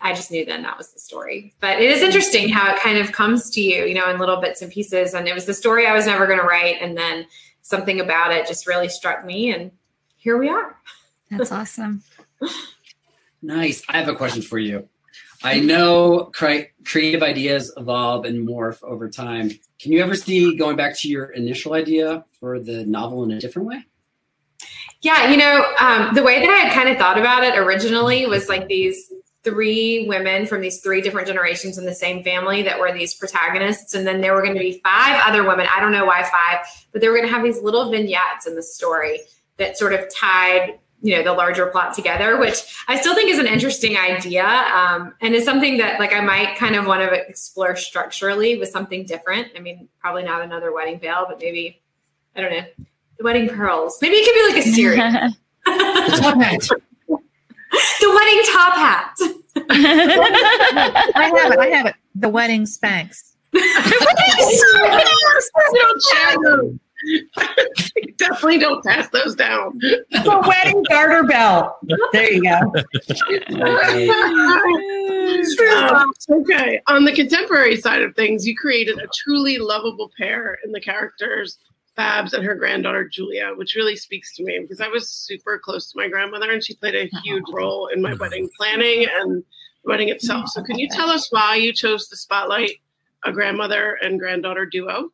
I just knew then that was the story. But it is interesting how it kind of comes to you, you know, in little bits and pieces. And it was the story I was never going to write. And then something about it just really struck me. And here we are. That's awesome. [laughs] Nice. I have a question for you. I know cre- creative ideas evolve and morph over time. Can you ever see going back to your initial idea for the novel in a different way? Yeah, you know, um, the way that I had kind of thought about it originally was like these three women from these three different generations in the same family that were these protagonists. And then there were going to be five other women. I don't know why five, but they were going to have these little vignettes in the story that sort of tied you know the larger plot together which i still think is an interesting idea um, and is something that like i might kind of want to explore structurally with something different. I mean probably not another wedding veil but maybe i don't know the wedding pearls. Maybe it could be like a series. [laughs] The top hat. [laughs] The wedding top hat. [laughs] I have it i have it. The wedding spanks [laughs] Definitely don't pass those down. The wedding garter belt. There you go. um, okay. On the contemporary side of things, you created a truly lovable pair in the characters Babs and her granddaughter Julia, which really speaks to me because I was super close to my grandmother and she played a huge role in my wedding planning and wedding itself. So, can you tell us why you chose to spotlight a grandmother and granddaughter duo?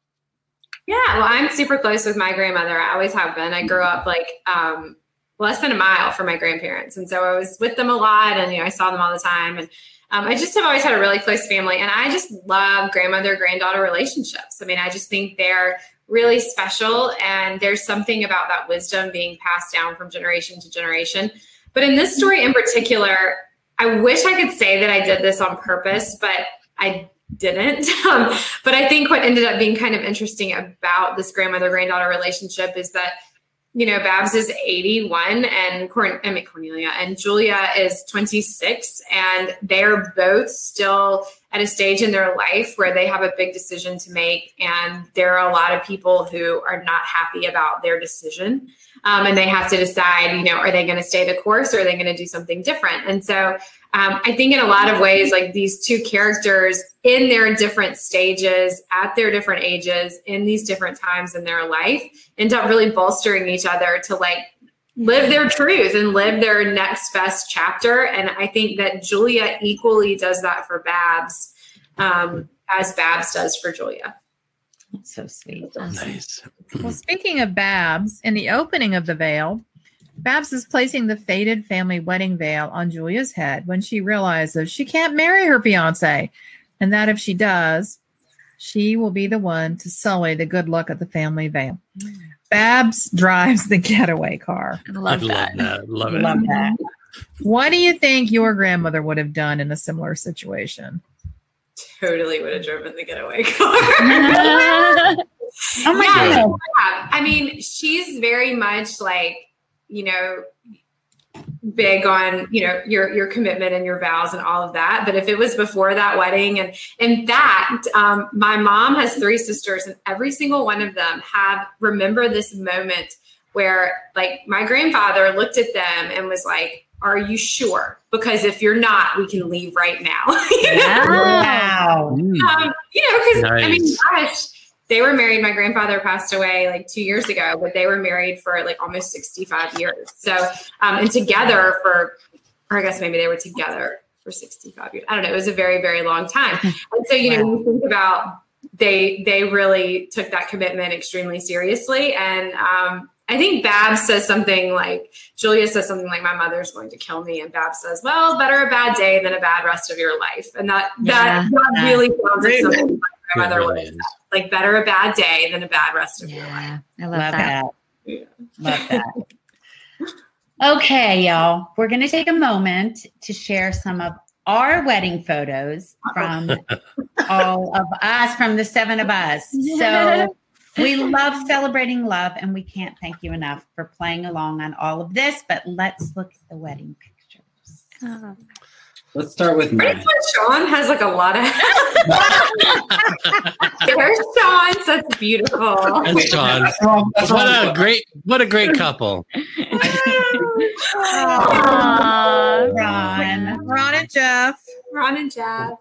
Yeah, well, I'm super close with my grandmother. I always have been. I grew up like um, less than a mile from my grandparents, and so I was with them a lot, and you know, I saw them all the time, and um, I just have always had a really close family, and I just love grandmother granddaughter relationships. I mean, I just think they're really special, and there's something about that wisdom being passed down from generation to generation. But in this story in particular, I wish I could say that I did this on purpose, but I didn't. [laughs] Um, but I think what ended up being kind of interesting about this grandmother granddaughter relationship is that you know, Babs is 81 and Corn- I mean, Cornelia and Julia is 26 and they're both still at a stage in their life where they have a big decision to make. And there are a lot of people who are not happy about their decision. Um, and they have to decide, you know, are they going to stay the course or are they going to do something different? And so um, I think in a lot of ways, like these two characters in their different stages, at their different ages, in these different times in their life, end up really bolstering each other to like live their truth and live their next best chapter. And I think that Julia equally does that for Babs um, as Babs does for Julia. That's so sweet. Nice. Well, speaking of Babs, in the opening of the veil, Babs is placing the faded family wedding veil on Julia's head when she realizes she can't marry her fiance, and that if she does, she will be the one to sully the good luck of the family veil. Babs drives the getaway car. I I love love that. that. Love it. Love that. What do you think your grandmother would have done in a similar situation? Totally would have driven the getaway car. [laughs] [laughs] Oh my Yeah. goodness. Yeah, I mean, she's very much like, you know, big on, you know, your your commitment and your vows and all of that. But if it was before that wedding, and in fact, um, my mom has three sisters, and every single one of them have remember this moment where like my grandfather looked at them and was like, Are you sure? Because if you're not, we can leave right now. [laughs] You know? Wow. Um, you know, because I mean, Nice. gosh, they were married. My grandfather passed away like two years ago, but they were married for like almost 65 years. So, um, and together for, or I guess maybe they were together for 65 years. I don't know. It was a very, very long time. [laughs] And so, you know, you think about they they really took that commitment extremely seriously. And um, I think Babs says something like Julia says something like, "My mother's going to kill me," and Babs says, "Well, better a bad day than a bad rest of your life." And that that, that Yeah. really sounds like something grandmother really would is. like. Better a bad day than a bad rest of your life. I love, Love that. that. Yeah. Love that. Okay, y'all. We're going to take a moment to share some of our wedding photos from [laughs] all of us, from the seven of us. So [laughs] we love celebrating love, and we can't thank you enough for playing along on all of this. But let's look at the wedding pictures. Oh. Let's start with Right, mine. Shaun has like a lot of. [laughs] There's Shaun. That's beautiful. That's John. That's wrong. That's What wrong. a great, what a great couple. Aw. Ron. Ron and Jeff. Ron and Jeff.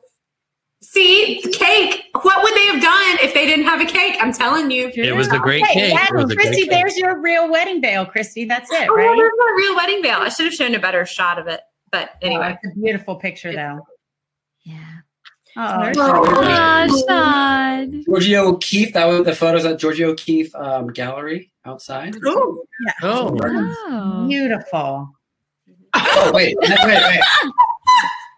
See, cake. What would they have done if they didn't have a cake? I'm telling you. It was the great Hey, cake. It Adam, was a great Kristy, cake. there's your real wedding veil, Kristy. That's it, Oh, no, right? there's my real wedding veil. I should have shown a better shot of it. But anyway. Oh, it's a beautiful picture, though. Yeah. Oh, Oh, Shaun. Georgia O'Keeffe. That was the photos at Georgia O'Keeffe um, Gallery outside. Oh, Oh, Oh. beautiful. Oh wait, wait, wait.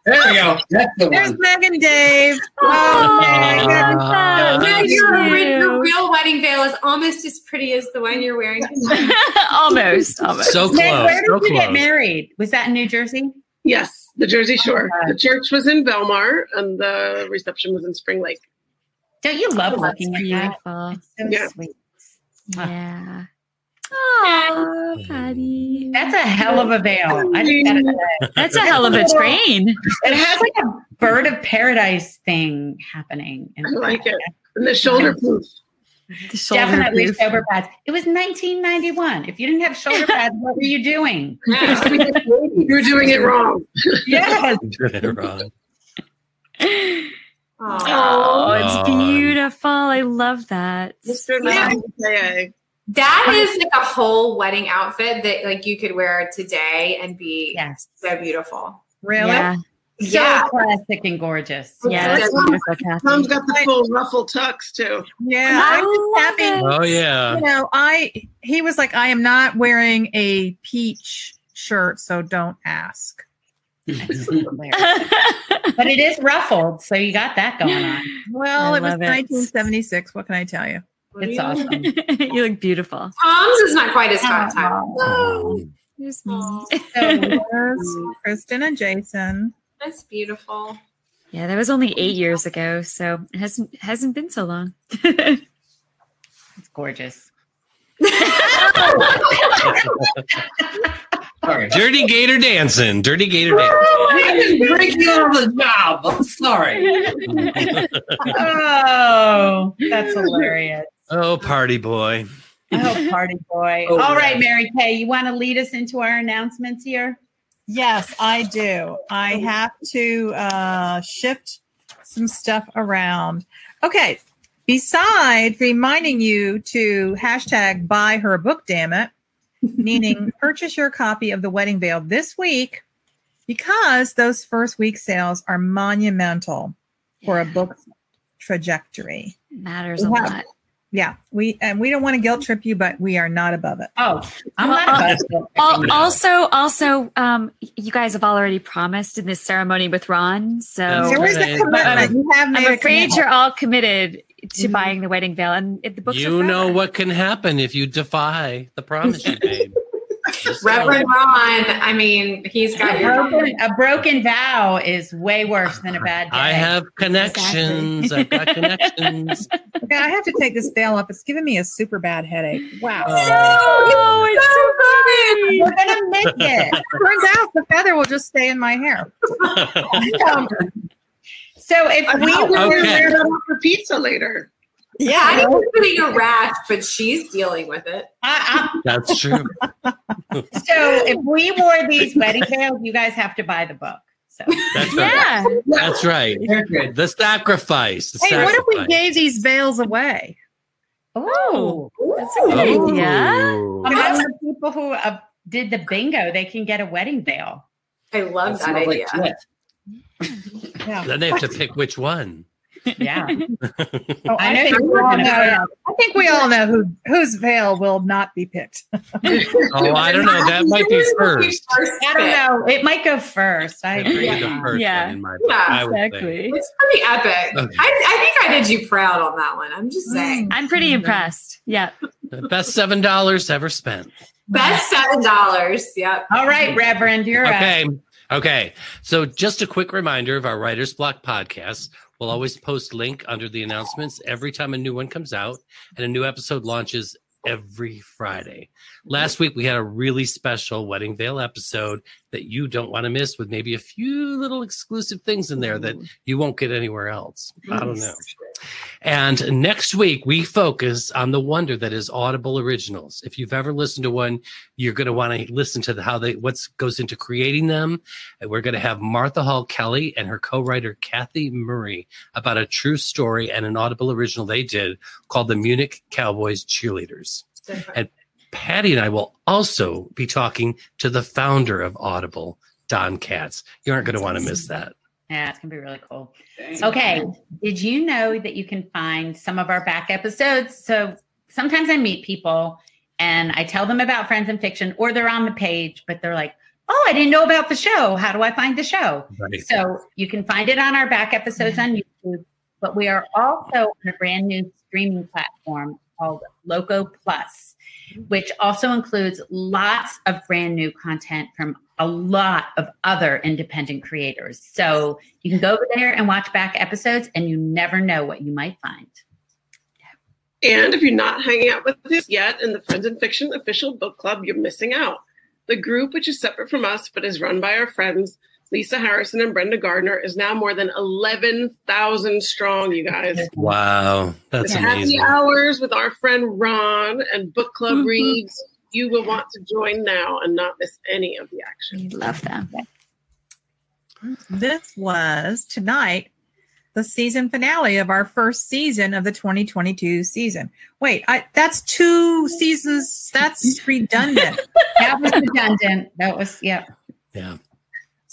There we go. That's the There's one. Meg and Dave. Oh, Oh, Meg. Yeah, your, your real wedding veil is almost as pretty as the one you're wearing. [laughs] almost, almost. so Meg, close. where did So you get married? Was that in New Jersey? Yes, the Jersey Shore. Oh, The church was in Belmar, and the reception was in Spring Lake. Don't you love Oh, that's looking at that? It's so Yeah. sweet. Yeah. Hmm. Oh, Patti. That's a hell of a veil. I just gotta. That's a hell of a train. [laughs] It has like a bird of paradise thing happening. in I like it. And the shoulder proof. The shoulder Definitely proof. shoulder pads. It was 1991. If you didn't have shoulder pads, what were you doing? [laughs] Yeah. You were doing it wrong. Yes. Wrong. [laughs] Oh, it's beautiful. I love that. Mr. Yeah. That is like a whole wedding outfit that like you could wear today and be Yes. so beautiful. Really? Yeah. So Yeah. classic and gorgeous. Yeah. Yes. It's beautiful, Kathy. Tom's got the full ruffle tux too. Yeah. I I was love happy. it. Oh yeah. You know, I he was like, I am not wearing a peach shirt, so don't ask. [laughs] but it is ruffled, so you got that going on. Well, I it was love it. 1976. What can I tell you? It's awesome. [laughs] you look beautiful. Tom's is not quite as hot. Tom. Oh. Here's. So Kristin and Jason. That's beautiful. Yeah, that was only eight years ago, so it hasn't hasn't been so long. [laughs] It's gorgeous. Sorry. Dirty Gator dancing. Dirty Gator dancing. Oh, I didn't break you out of the job. I'm sorry. Oh, that's oh, hilarious. Oh, party boy. Oh, party boy. Oh, All right, yeah. Mary Kay, you want to lead us into our announcements here? Yes, I do. I have to uh, shift some stuff around. Okay. Besides reminding you to hashtag buy her book, damn it, [laughs] meaning purchase your copy of The Wedding Veil this week because those first week sales are monumental for a book's trajectory. Matters a lot. Yeah, we and we don't want to guilt trip you, but we are not above it. Oh, I'm Well, not uh, about to- Al- Also, also, um, you guys have already promised in this ceremony with Ron, so There is a commitment. You have made I'm afraid you're all committed to Mhm. buying the wedding veil, and the books. You know what can happen if you defy the promise you made. Just know. Reverend Ron, I mean, he's got a broken, a broken vow is way worse than a bad day. I have connections. I've got connections. [laughs] Okay, I have to take this veil off. It's giving me a super bad headache. Wow. Oh, it's so funny. We're gonna miss it. Turns out the feather will just stay in my hair. [laughs] [laughs] Um, So if we We were Okay. wear that up for pizza later. I'm yeah. putting a rash, but she's dealing with it. I, That's true. [laughs] So if we wore these wedding veils, you guys have to buy the book. So [laughs] That's right. That's right. The sacrifice. The Hey, what if we gave these veils away? oh, That's a good idea. Ooh. among the people who uh, did the bingo, they can get a wedding veil. I love that smells idea. like. Yeah. Then they have to pick which one. Yeah, [laughs] Oh, I I, know think we all know. I think we all know who whose veil will not be picked. [laughs] Oh, I don't know. That might be [laughs] first. I don't know. It might go first. I agree. Be the first Yeah. one in my Yeah, I. Exactly. It's pretty epic. Okay. I, I think I did you proud on that one. I'm just saying. Mm. I'm pretty impressed. Yeah. The best seven dollars ever spent. Best seven dollars. Yep. All right, Reverend, you're up. Okay. Okay. So just a quick reminder of our Writer's Block podcast. We'll always post link under the announcements every time a new one comes out and a new episode launches every Friday. Last week we had a really special Wedding Veil episode that you don't want to miss with maybe a few little exclusive things in there that you won't get anywhere else. I don't know. And next week, we focus on the wonder that is Audible originals. If you've ever listened to one, you're going to want to listen to the, how they what goes into creating them. And we're going to have Martha Hall Kelly and her co-writer Kathy Murray about a true story and an Audible original they did called "The Munich Cowboys Cheerleaders." Patti and I will also be talking to the founder of Audible, Don Katz. You aren't going to want to miss that. Yeah, it's gonna be really cool. Okay. Did you know that you can find some of our back episodes? So sometimes I meet people and I tell them about Friends and Fiction, or they're on the page, but they're like, "Oh, I didn't know about the show. How do I find the show?" Right. So you can find it on our back episodes on YouTube, but we are also on a brand new streaming platform called Loco Plus, mm-hmm. which also includes lots of brand new content from a lot of other independent creators. So you can go over there and watch back episodes, and you never know what you might find. And if you're not hanging out with us yet in the Friends and Fiction official book club, you're missing out. The group, which is separate from us but is run by our friends Lisa Harrison and Brenda Gardner, is now more than 11,000 strong, you guys. Wow, that's With happy hours with our friend Ron and book club Mhm. reads. You will want to join now and not miss any of the action. We love them. This was tonight the season finale of our first season of the 2022 season. Wait, I, that's two seasons. That's redundant. [laughs] That was redundant. That was, yeah. Yeah.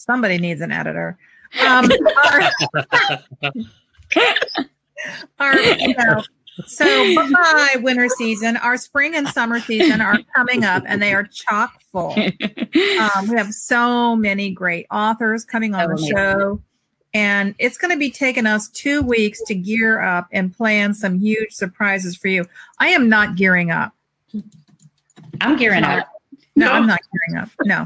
Somebody needs an editor. Um, our, our, you know, so bye winter season. Our spring and summer season are coming up, and they are chock full. Um, we have so many great authors coming on Oh, the show. And it's going to be taking us two weeks to gear up and plan some huge surprises for you. I am not gearing up. I'm gearing up. No, No. I'm not gearing up. No.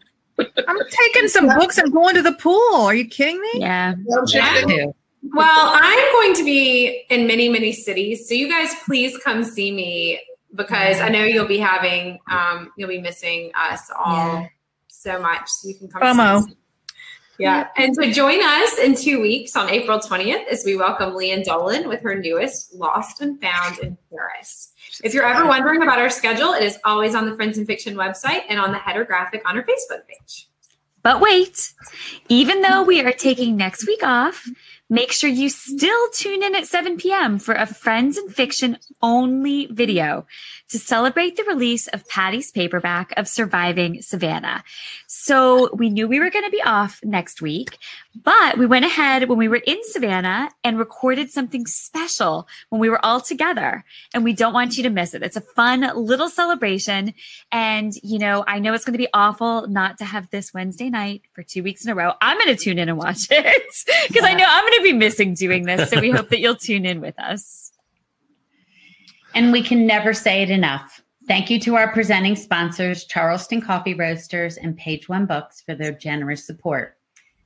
[laughs] I'm taking some books and going to the pool. Are you kidding me? Yeah. I'm shifting. Too. Well, I'm going to be in many, many cities. So you guys please come see me because I know you'll be having um you'll be missing us all Yeah. so much. So you can come FOMO. see us. Yeah. And so join us in two weeks on April 20th as we welcome Lian Dolan with her newest Lost and Found in Paris. If you're ever wondering about our schedule, it is always on the Friends and Fiction website and on the header graphic on our Facebook page. But wait, even though we are taking next week off, make sure you still tune in at 7 p.m. for a Friends and Fiction only video to celebrate the release of Patti's paperback of Surviving Savannah. So we knew we were going to be off next week, but we went ahead when we were in Savannah and recorded something special when we were all together. And we don't want you to miss it. It's a fun little celebration. And, you know, I know it's going to be awful not to have this Wednesday night for two weeks in a row. I'm going to tune in and watch it because I know I'm going to be missing doing this. So we hope that you'll tune in with us. And we can never say it enough. Thank you to our presenting sponsors, Charleston Coffee Roasters and Page One Books, for their generous support.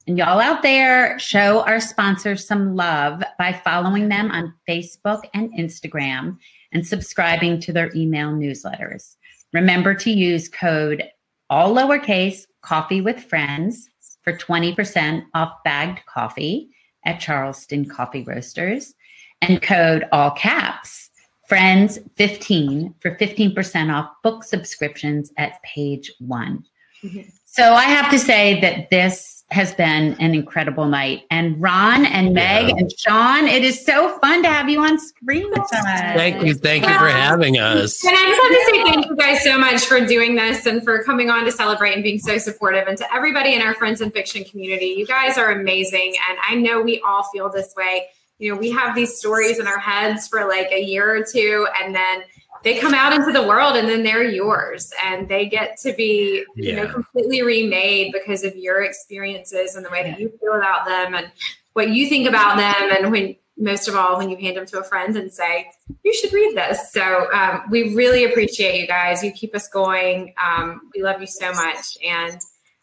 And y'all out there, show our sponsors some love by following them on Facebook and Instagram and subscribing to their email newsletters. Remember to use code all lowercase coffee with friends for 20% off bagged coffee at Charleston Coffee Roasters and code all caps friends 15 for 15% off book subscriptions at page one. Mm-hmm. So I have to say that this has been an incredible night. And Ron and Meg Yeah. and Shaun, it is so fun to have you on screen with us. Thank you. Thank you for having us. And I just have to say thank you guys so much for doing this and for coming on to celebrate and being so supportive. And to everybody in our friends and fiction community, you guys are amazing. And I know we all feel this way. You know, we have these stories in our heads for like a year or two, and then they come out into the world and then they're yours. And they get to be you know completely remade because of your experiences and the way that you feel about them and what you think about them. And when most of all when you hand them to a friend and say you should read this. So um, we really appreciate you guys. You keep us going. Um, we love you so much. And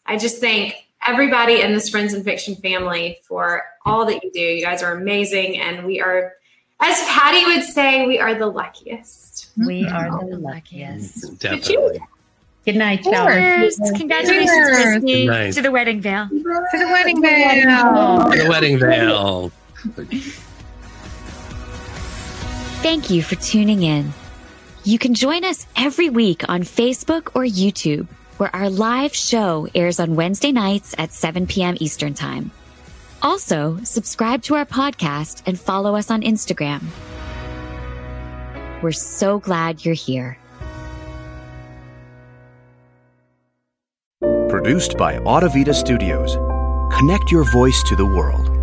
i just thank everybody in this friends and fiction family for all that you do. You guys are amazing. And we are as patti would say we are the luckiest We mm-hmm. are the oh, luckiest. Definitely. Good night, y'all. Cheers. Congratulations, Cheers. Kristy, Good night. to the wedding veil. To the wedding veil. The wedding veil. Thank you for tuning in. You can join us every week on Facebook or YouTube, where our live show airs on Wednesday nights at 7 p.m. Eastern Time. Also, subscribe to our podcast and follow us on Instagram. We're so glad you're here. Produced by Audivita Studios. Connect your voice to the world.